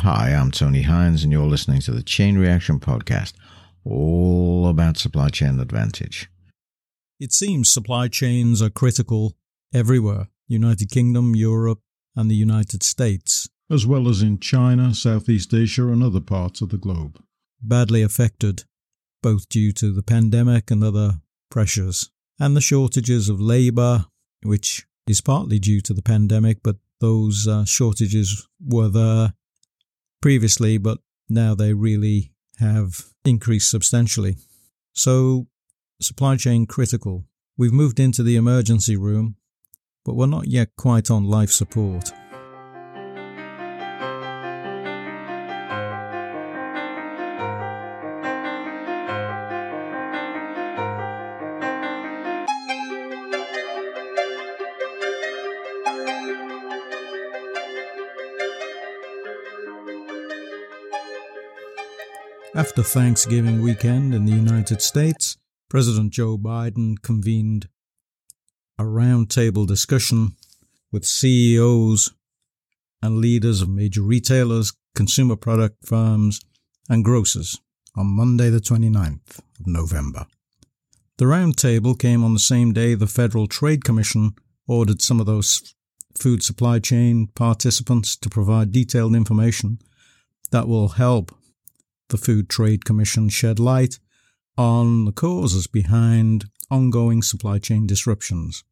Hi, I'm Tony Hines, and you're listening to the Chain Reaction Podcast, all about supply chain advantage. It seems supply chains are critical everywhere United Kingdom, Europe, and the United States. As well as in China, Southeast Asia, and other parts of the globe. badly affected, both due to the pandemic and other pressures, and the shortages of labour, which is partly due to the pandemic, but those uh, shortages were there previously, but now they really have increased substantially. So, supply chain critical. We've moved into the emergency room, but we're not yet quite on life support. After Thanksgiving weekend in the United States, President Joe Biden convened a roundtable discussion with CEOs and leaders of major retailers, consumer product firms, and grocers on Monday, the 29th of November. The roundtable came on the same day the Federal Trade Commission ordered some of those food supply chain participants to provide detailed information that will help the Food Trade Commission shed light on the causes behind ongoing supply chain disruptions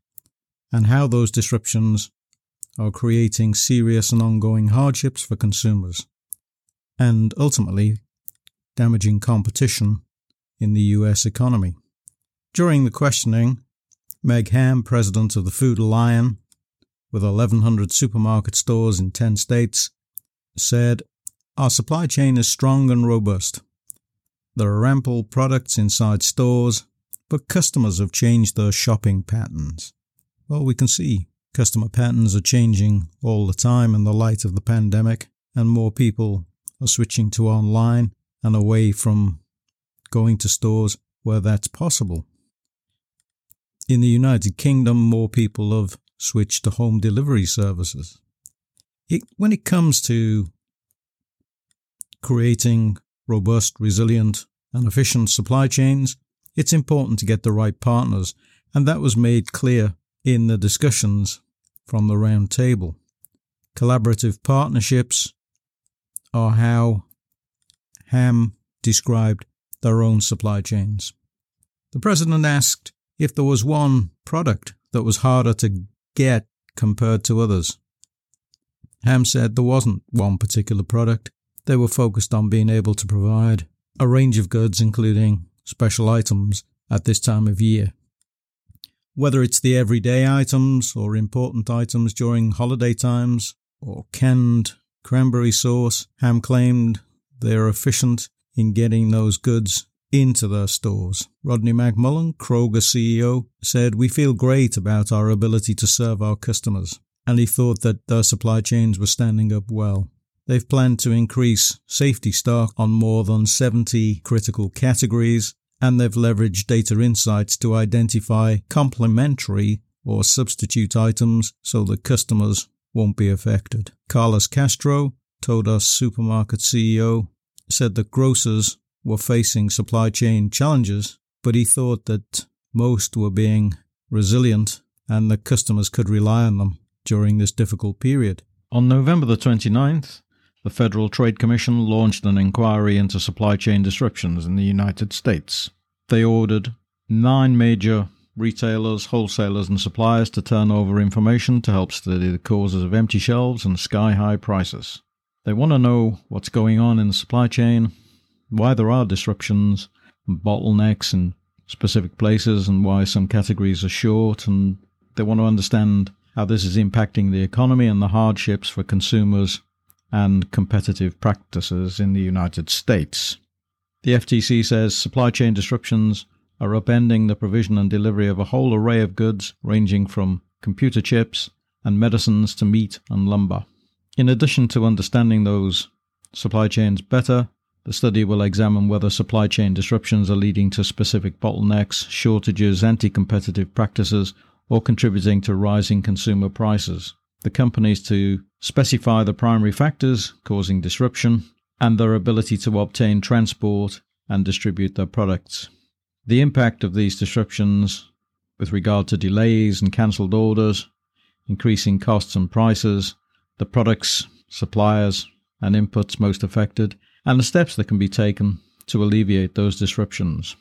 and how those disruptions are creating serious and ongoing hardships for consumers and ultimately damaging competition in the US economy. During the questioning, Meg Ham, president of the Food Lion, with 1,100 supermarket stores in 10 states, said, Our supply chain is strong and robust. There are ample products inside stores, but customers have changed their shopping patterns. Well, we can see customer patterns are changing all the time in the light of the pandemic, and more people are switching to online and away from going to stores where that's possible. In the United Kingdom, more people have switched to home delivery services. It, when it comes to creating robust, resilient, and efficient supply chains, it's important to get the right partners, and that was made clear in the discussions from the round table. Collaborative partnerships are how Ham described their own supply chains. The president asked if there was one product that was harder to get compared to others. Ham said there wasn't one particular product. They were focused on being able to provide a range of goods, including special items, at this time of year. Whether it's the everyday items or important items during holiday times or canned cranberry sauce, Ham claimed they're efficient in getting those goods into their stores. Rodney McMullen, Kroger CEO, said, We feel great about our ability to serve our customers, and he thought that their supply chains were standing up well. They've planned to increase safety stock on more than 70 critical categories, and they've leveraged data insights to identify complementary or substitute items so that customers won't be affected. Carlos Castro, Todos supermarket CEO, said that grocers were facing supply chain challenges, but he thought that most were being resilient and that customers could rely on them during this difficult period. On November the 29th, the Federal Trade Commission launched an inquiry into supply chain disruptions in the United States. They ordered nine major retailers, wholesalers, and suppliers to turn over information to help study the causes of empty shelves and sky high prices. They want to know what's going on in the supply chain, why there are disruptions bottlenecks in specific places, and why some categories are short, and they want to understand how this is impacting the economy and the hardships for consumers and competitive practices in the United States. The FTC says supply chain disruptions are upending the provision and delivery of a whole array of goods ranging from computer chips and medicines to meat and lumber. In addition to understanding those supply chains better, the study will examine whether supply chain disruptions are leading to specific bottlenecks, shortages, anti competitive practices, or contributing to rising consumer prices. The companies to specify the primary factors causing disruption and their ability to obtain transport and distribute their products. The impact of these disruptions with regard to delays and cancelled orders, increasing costs and prices, the products, suppliers, and inputs most affected, and the steps that can be taken to alleviate those disruptions.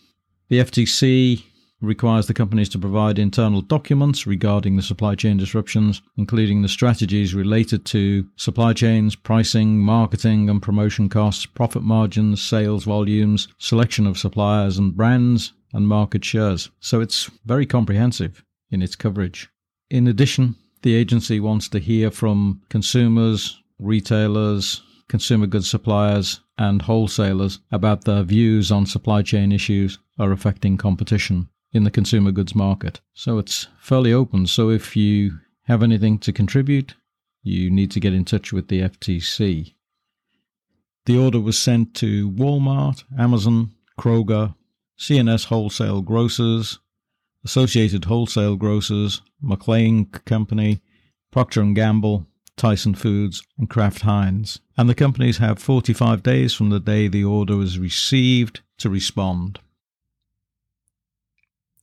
The FTC requires the companies to provide internal documents regarding the supply chain disruptions, including the strategies related to supply chains, pricing, marketing and promotion costs, profit margins, sales volumes, selection of suppliers and brands, and market shares. So it's very comprehensive in its coverage. In addition, the agency wants to hear from consumers, retailers, consumer goods suppliers, and wholesalers about their views on supply chain issues are affecting competition in the consumer goods market. So it's fairly open. So if you have anything to contribute, you need to get in touch with the FTC. The order was sent to Walmart, Amazon, Kroger, C&S Wholesale Grocers, Associated Wholesale Grocers, McLane Company, Procter & Gamble, Tyson Foods, and Kraft Heinz. And the companies have 45 days from the day the order was received to respond.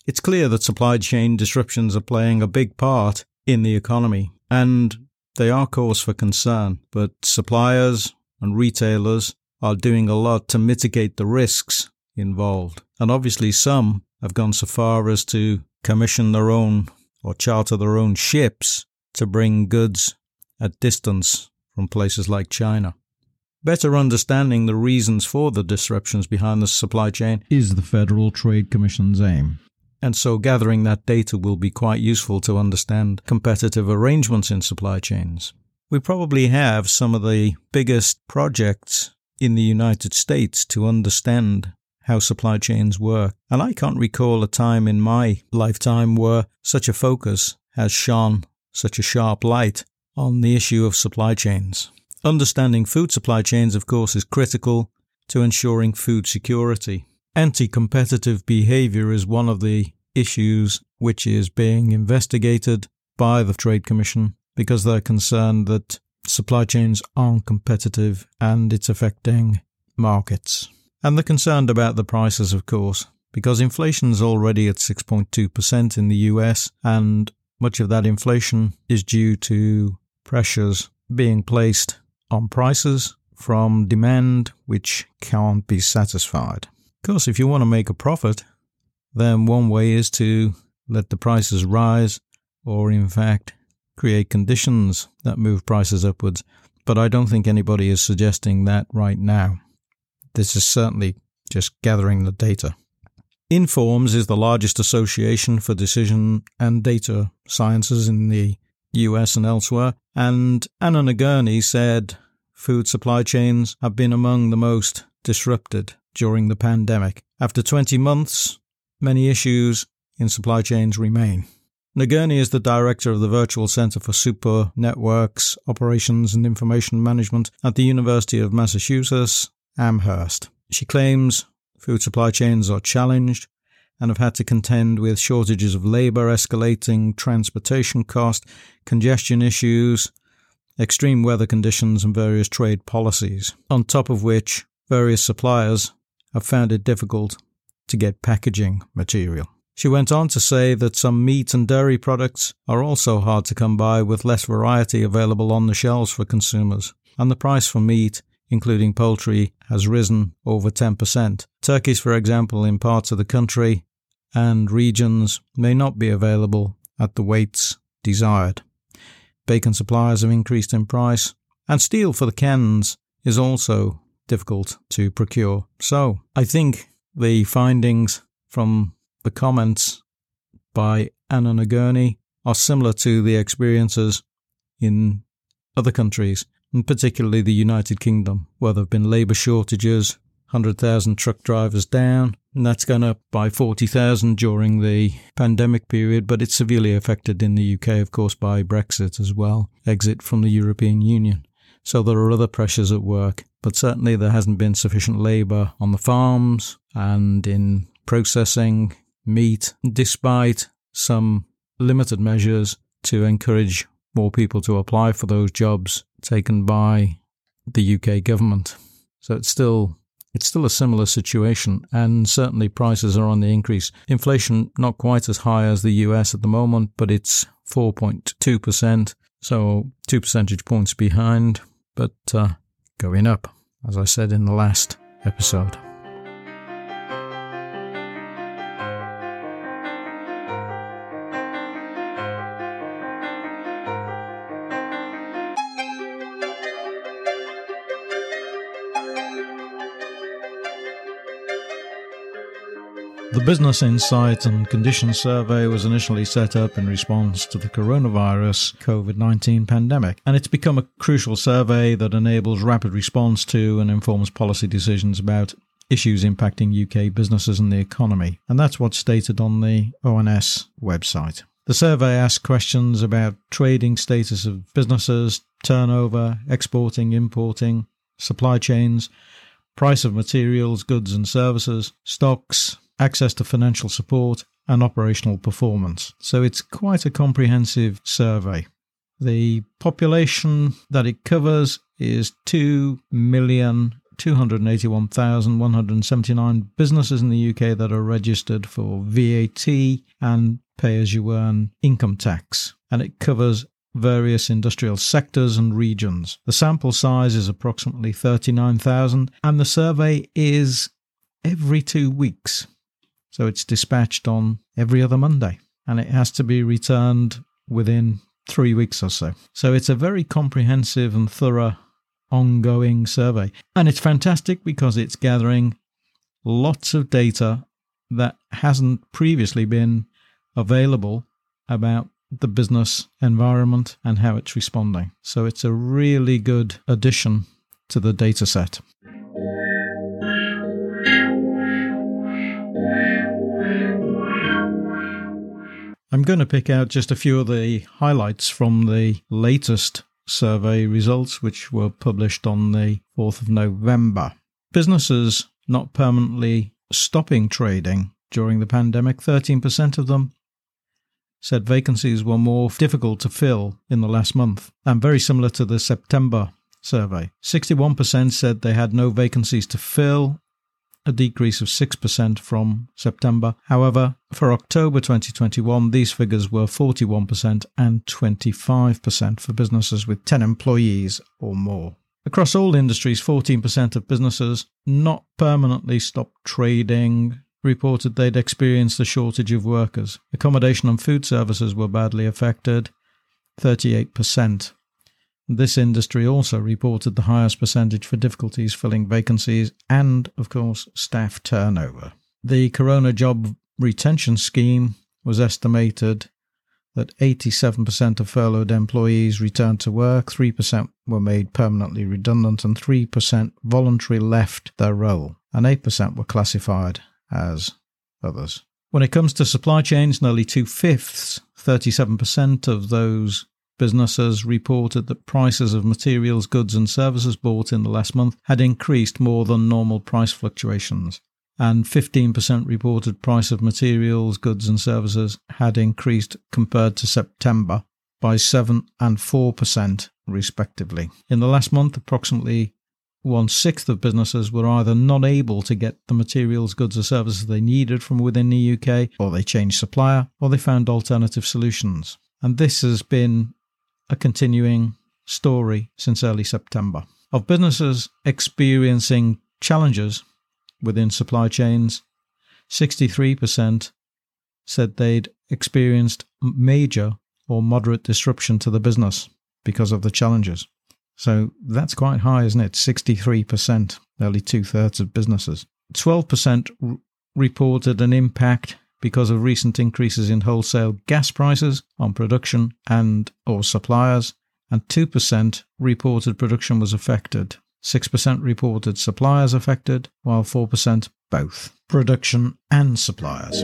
It's clear that supply chain disruptions are playing a big part in the economy, and they are cause for concern. But suppliers and retailers are doing a lot to mitigate the risks involved. And obviously, some have gone so far as to commission their own or charter their own ships to bring goods at distance from places like China. Better understanding the reasons for the disruptions behind the supply chain is the Federal Trade Commission's aim. And so gathering that data will be quite useful to understand competitive arrangements in supply chains. We probably have some of the biggest projects in the United States to understand how supply chains work. And I can't recall a time in my lifetime where such a focus has shone such a sharp light on the issue of supply chains. Understanding food supply chains, of course, is critical to ensuring food security. Anti competitive behaviour is one of the issues which is being investigated by the Trade Commission because they're concerned that supply chains aren't competitive and it's affecting markets. And they're concerned about the prices, of course, because inflation is already at 6.2% in the US, and much of that inflation is due to pressures being placed on prices from demand which can't be satisfied. Course, if you want to make a profit, then one way is to let the prices rise, or in fact, create conditions that move prices upwards. But I don't think anybody is suggesting that right now. This is certainly just gathering the data. Informs is the largest association for decision and data sciences in the US and elsewhere, and Anna Nagurney said food supply chains have been among the most disrupted during the pandemic. After 20 months, many issues in supply chains remain. Nagurney is the director of the Virtual Center for Super Networks, Operations and Information Management at the University of Massachusetts Amherst. She claims food supply chains are challenged and have had to contend with shortages of labour, escalating transportation cost, congestion issues, extreme weather conditions, and various trade policies, on top of which various suppliers have found it difficult to get packaging material. She went on to say that some meat and dairy products are also hard to come by with less variety available on the shelves for consumers, and the price for meat including poultry, has risen over 10%. Turkeys, for example, in parts of the country and regions may not be available at the weights desired. Bacon supplies have increased in price, and steel for the cans is also difficult to procure. So, I think the findings from the comments by Anna Nagurney are similar to the experiences in other countries and particularly the United Kingdom, where there have been labour shortages, 100,000 truck drivers down, and that's gone up by 40,000 during the pandemic period, but it's severely affected in the UK, of course, by Brexit as well, exit from the European Union. So there are other pressures at work, but certainly there hasn't been sufficient labour on the farms and in processing meat, despite some limited measures to encourage more people to apply for those jobs taken by the UK government. So it's still it's still a similar situation, and certainly prices are on the increase. Inflation not quite as high as the US at the moment, but it's 4.2%, so two percentage points behind, but uh, going up, as I said in the last episode. Business Insight and Conditions Survey was initially set up in response to the coronavirus COVID 19 pandemic, and it's become a crucial survey that enables rapid response to and informs policy decisions about issues impacting UK businesses and the economy. And that's what's stated on the ONS website. The survey asks questions about trading status of businesses, turnover, exporting, importing, supply chains, price of materials, goods and services, stocks, access to financial support, and operational performance. So it's quite a comprehensive survey. The population that it covers is 2,281,179 businesses in the UK that are registered for VAT and pay as you earn income tax. And it covers various industrial sectors and regions. The sample size is approximately 39,000 and the survey is every two weeks. So it's dispatched on every other Monday and it has to be returned within three weeks or so. So it's a very comprehensive and thorough ongoing survey. And it's fantastic because it's gathering lots of data that hasn't previously been available about the business environment and how it's responding. So it's a really good addition to the data set. I'm going to pick out just a few of the highlights from the latest survey results, which were published on the 4th of November. Businesses not permanently stopping trading during the pandemic, 13% of them said vacancies were more difficult to fill in the last month, and very similar to the September survey. 61% said they had no vacancies to fill, a decrease of 6% from September. However, for October 2021, these figures were 41% and 25% for businesses with 10 employees or more. Across all industries, 14% of businesses not permanently stopped trading reported they'd experienced a shortage of workers. Accommodation and food services were badly affected, 38%. This industry also reported the highest percentage for difficulties filling vacancies and, of course, staff turnover. The Corona Job Retention Scheme was estimated that 87% of furloughed employees returned to work, 3% were made permanently redundant, and 3% voluntarily left their role, and 8% were classified as others. When it comes to supply chains, nearly two fifths, 37% of those businesses reported that prices of materials, goods, and services bought in the last month had increased more than normal price fluctuations. And 15% reported price of materials, goods, and services had increased compared to September by 7 and 4%, respectively. In the last month, approximately one sixth of businesses were either not able to get the materials, goods, or services they needed from within the UK, or they changed supplier, or they found alternative solutions. And this has been a continuing story since early September of businesses experiencing challenges within supply chains. 63% said they'd experienced major or moderate disruption to the business because of the challenges. So that's quite high, isn't it? 63%, nearly two thirds of businesses. 12% r- reported an impact because of recent increases in wholesale gas prices on production and or suppliers and 2% reported production was affected 6% reported suppliers affected while 4% both production and suppliers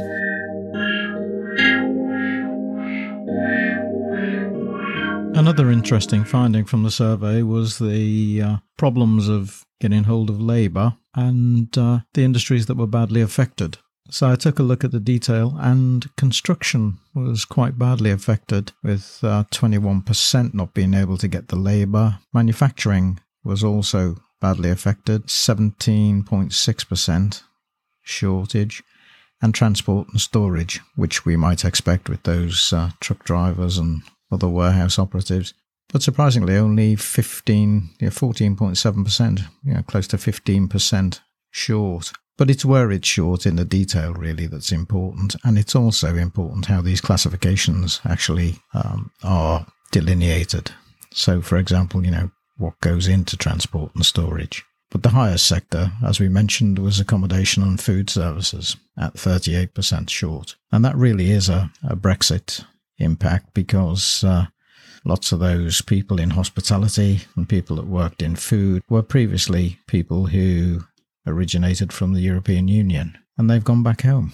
Another interesting finding from the survey was the uh, problems of getting hold of labour and uh, the industries that were badly affected. So I took a look at the detail, and construction was quite badly affected, with uh, 21% not being able to get the labour. Manufacturing was also badly affected, 17.6% shortage, and transport and storage, which we might expect with those uh, truck drivers and other warehouse operatives. But surprisingly, only 15, yeah, 14.7%, you know, close to 15% short. But it's where it's short in the detail, really, that's important. And it's also important how these classifications actually um, are delineated. So, for example, you know, what goes into transport and storage. But the highest sector, as we mentioned, was accommodation and food services at 38% short. And that really is a, a Brexit impact because uh, lots of those people in hospitality and people that worked in food were previously people who originated from the European Union and they've gone back home.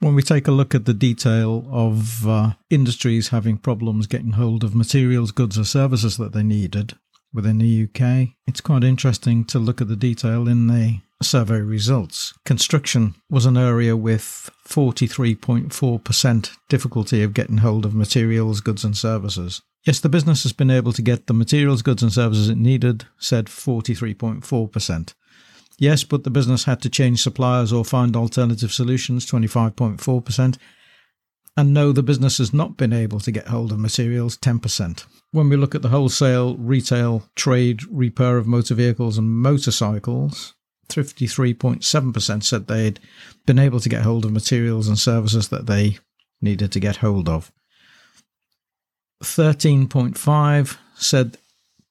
When we take a look at the detail of uh, industries having problems getting hold of materials, goods, or services that they needed within the UK, it's quite interesting to look at the detail in the survey results. Construction was an area with 43.4% difficulty of getting hold of materials, goods, and services. Yes, the business has been able to get the materials, goods, and services it needed, said 43.4%. Yes, but the business had to change suppliers or find alternative solutions, 25.4%. And no, the business has not been able to get hold of materials, 10%. When we look at the wholesale, retail, trade, repair of motor vehicles and motorcycles, 53.7% said they'd been able to get hold of materials and services that they needed to get hold of. 13.5 said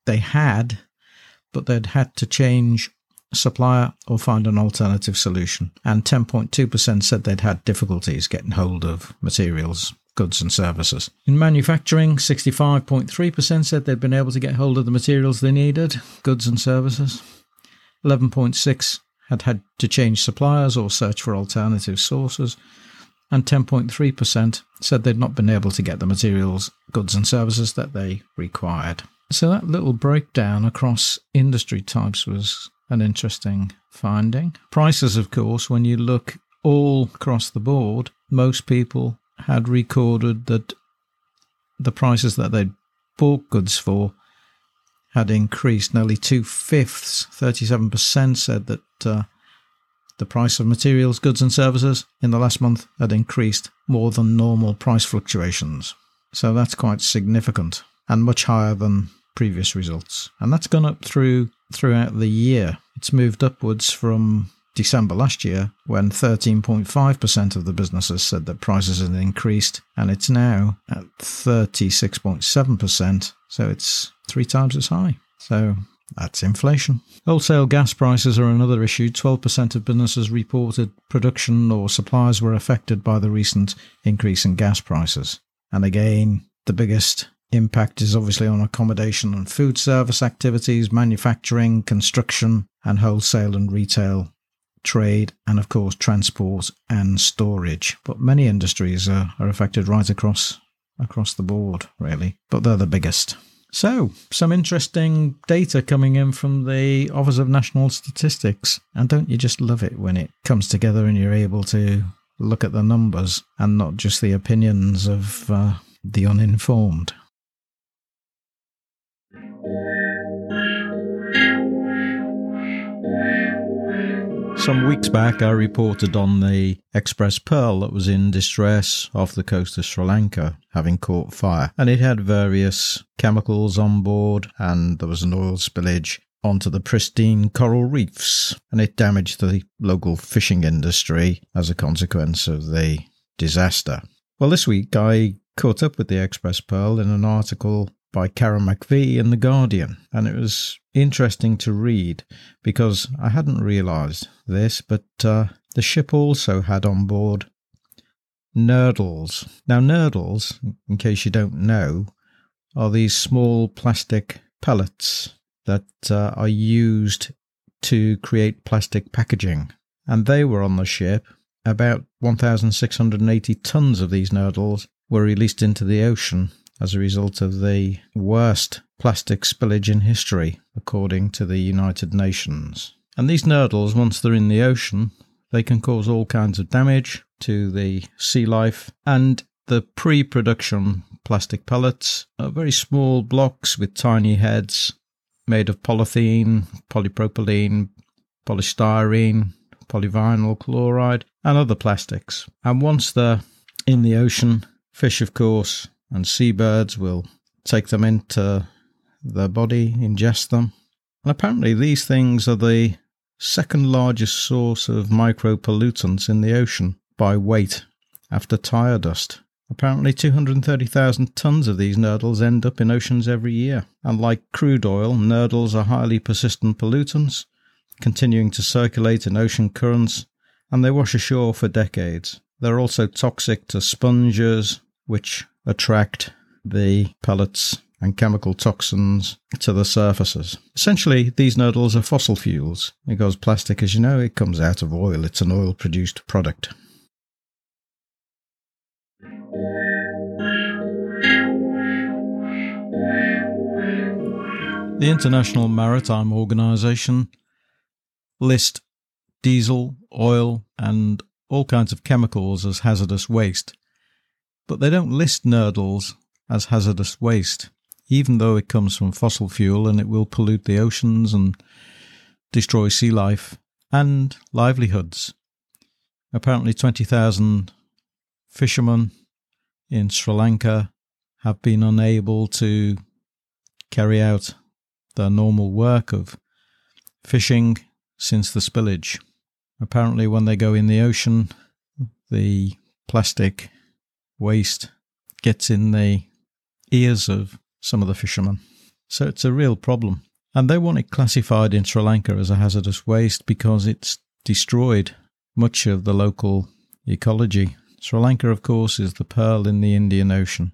they had, but they'd had to change supplier or find an alternative solution. And 10.2% said they'd had difficulties getting hold of materials, goods and services. In manufacturing, 65.3% said they'd been able to get hold of the materials they needed, goods and services. 11.6 had had to change suppliers or search for alternative sources. And 10.3% said they'd not been able to get the materials, goods and services that they required. So that little breakdown across industry types was an interesting finding. Prices, of course, when you look all across the board, most people had recorded that the prices that they'd bought goods for had increased. Nearly two fifths, 37%, said that uh, the price of materials, goods, and services in the last month had increased more than normal price fluctuations. So that's quite significant and much higher than previous results. And that's gone up through throughout the year. It's moved upwards from December last year when 13.5% of the businesses said that prices had increased, and it's now at 36.7%. So it's three times as high. So that's inflation. Wholesale gas prices are another issue. 12% of businesses reported production or supplies were affected by the recent increase in gas prices. And again, the biggest impact is obviously on accommodation and food service activities, manufacturing, construction, and wholesale and retail trade, and of course, transport and storage. But many industries are, are affected right across across the board, really. But they're the biggest. So, some interesting data coming in from the Office of National Statistics. And don't you just love it when it comes together and you're able to look at the numbers and not just the opinions of uh, the uninformed? Some weeks back, I reported on the X-Press Pearl that was in distress off the coast of Sri Lanka, having caught fire. And it had various chemicals on board, and there was an oil spillage onto the pristine coral reefs, and it damaged the local fishing industry as a consequence of the disaster. Well, this week I caught up with the X-Press Pearl in an article by Karen McVeigh in The Guardian. And it was interesting to read because I hadn't realised this, but uh, the ship also had on board nurdles. Now, nurdles, in case you don't know, are these small plastic pellets that uh, are used to create plastic packaging. And they were on the ship about 1,680 tons of these nurdles were released into the ocean as a result of the worst plastic spillage in history, according to the United Nations. And these nurdles, once they're in the ocean, they can cause all kinds of damage to the sea life. And the pre production plastic pellets are very small blocks with tiny heads made of polythene, polypropylene, polystyrene, polyvinyl chloride, and other plastics. And once they're in the ocean, fish, of course, and seabirds will take them into their body, ingest them. And apparently, these things are the second largest source of micropollutants in the ocean by weight after tire dust. Apparently, 230,000 tons of these nurdles end up in oceans every year. And like crude oil, nurdles are highly persistent pollutants, continuing to circulate in ocean currents, and they wash ashore for decades. They're also toxic to sponges, which attract the pellets and chemical toxins to the surfaces. Essentially, these nurdles are fossil fuels because plastic, as you know, it comes out of oil. It's an oil produced product. The International Maritime Organization list diesel, oil, and all kinds of chemicals as hazardous waste, but they don't list nurdles as hazardous waste, even though it comes from fossil fuel and it will pollute the oceans and destroy sea life and livelihoods. Apparently, 20,000 fishermen in Sri Lanka have been unable to carry out their normal work of fishing since the spillage. Apparently, when they go in the ocean, the plastic waste gets in the ears of some of the fishermen. So it's a real problem. And they want it classified in Sri Lanka as a hazardous waste because it's destroyed much of the local ecology. Sri Lanka, of course, is the pearl in the Indian Ocean.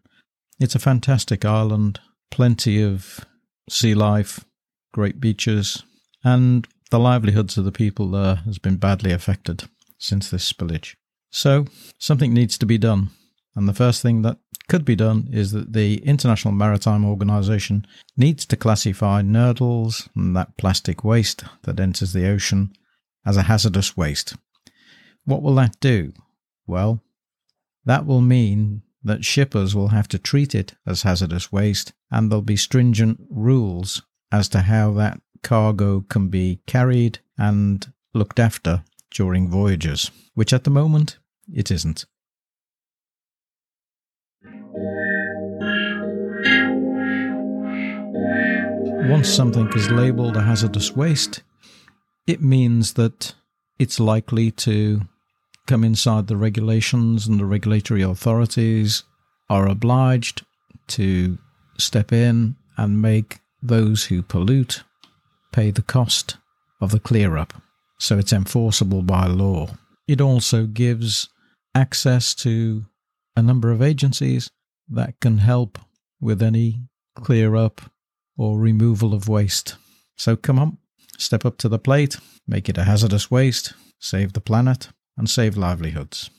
It's a fantastic island, plenty of sea life, great beaches, and the livelihoods of the people there has been badly affected since this spillage. So, something needs to be done. And the first thing that could be done is that the International Maritime Organization needs to classify nurdles and that plastic waste that enters the ocean as a hazardous waste. What will that do? Well, that will mean that shippers will have to treat it as hazardous waste and there'll be stringent rules as to how that cargo can be carried and looked after during voyages, which at the moment it isn't. Once something is labelled a hazardous waste, it means that it's likely to come inside the regulations, and the regulatory authorities are obliged to step in and make those who pollute pay the cost of the clear up. So it's enforceable by law. It also gives access to a number of agencies that can help with any clear up or removal of waste. So come on, step up to the plate, make it a hazardous waste, save the planet, and save livelihoods.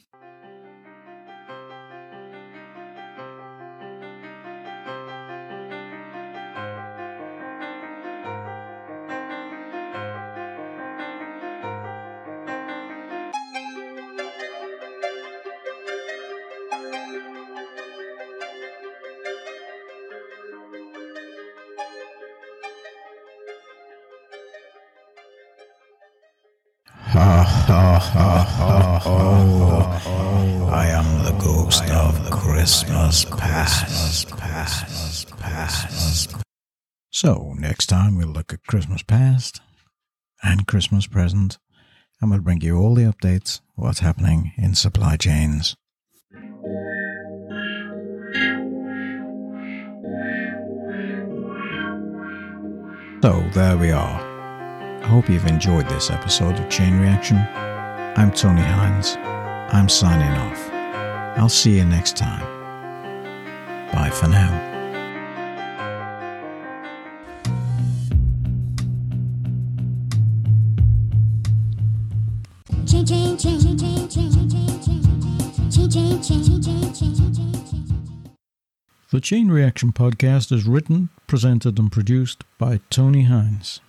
Christmas past. So, next time we'll look at Christmas past and Christmas present, and we'll bring you all the updates, what's happening in supply chains. So, there we are. I hope you've enjoyed this episode of Chain Reaction. I'm Tony Hines. I'm signing off. I'll see you next time. Bye for now. The Chain Reaction podcast is written, presented, and produced by Tony Hines.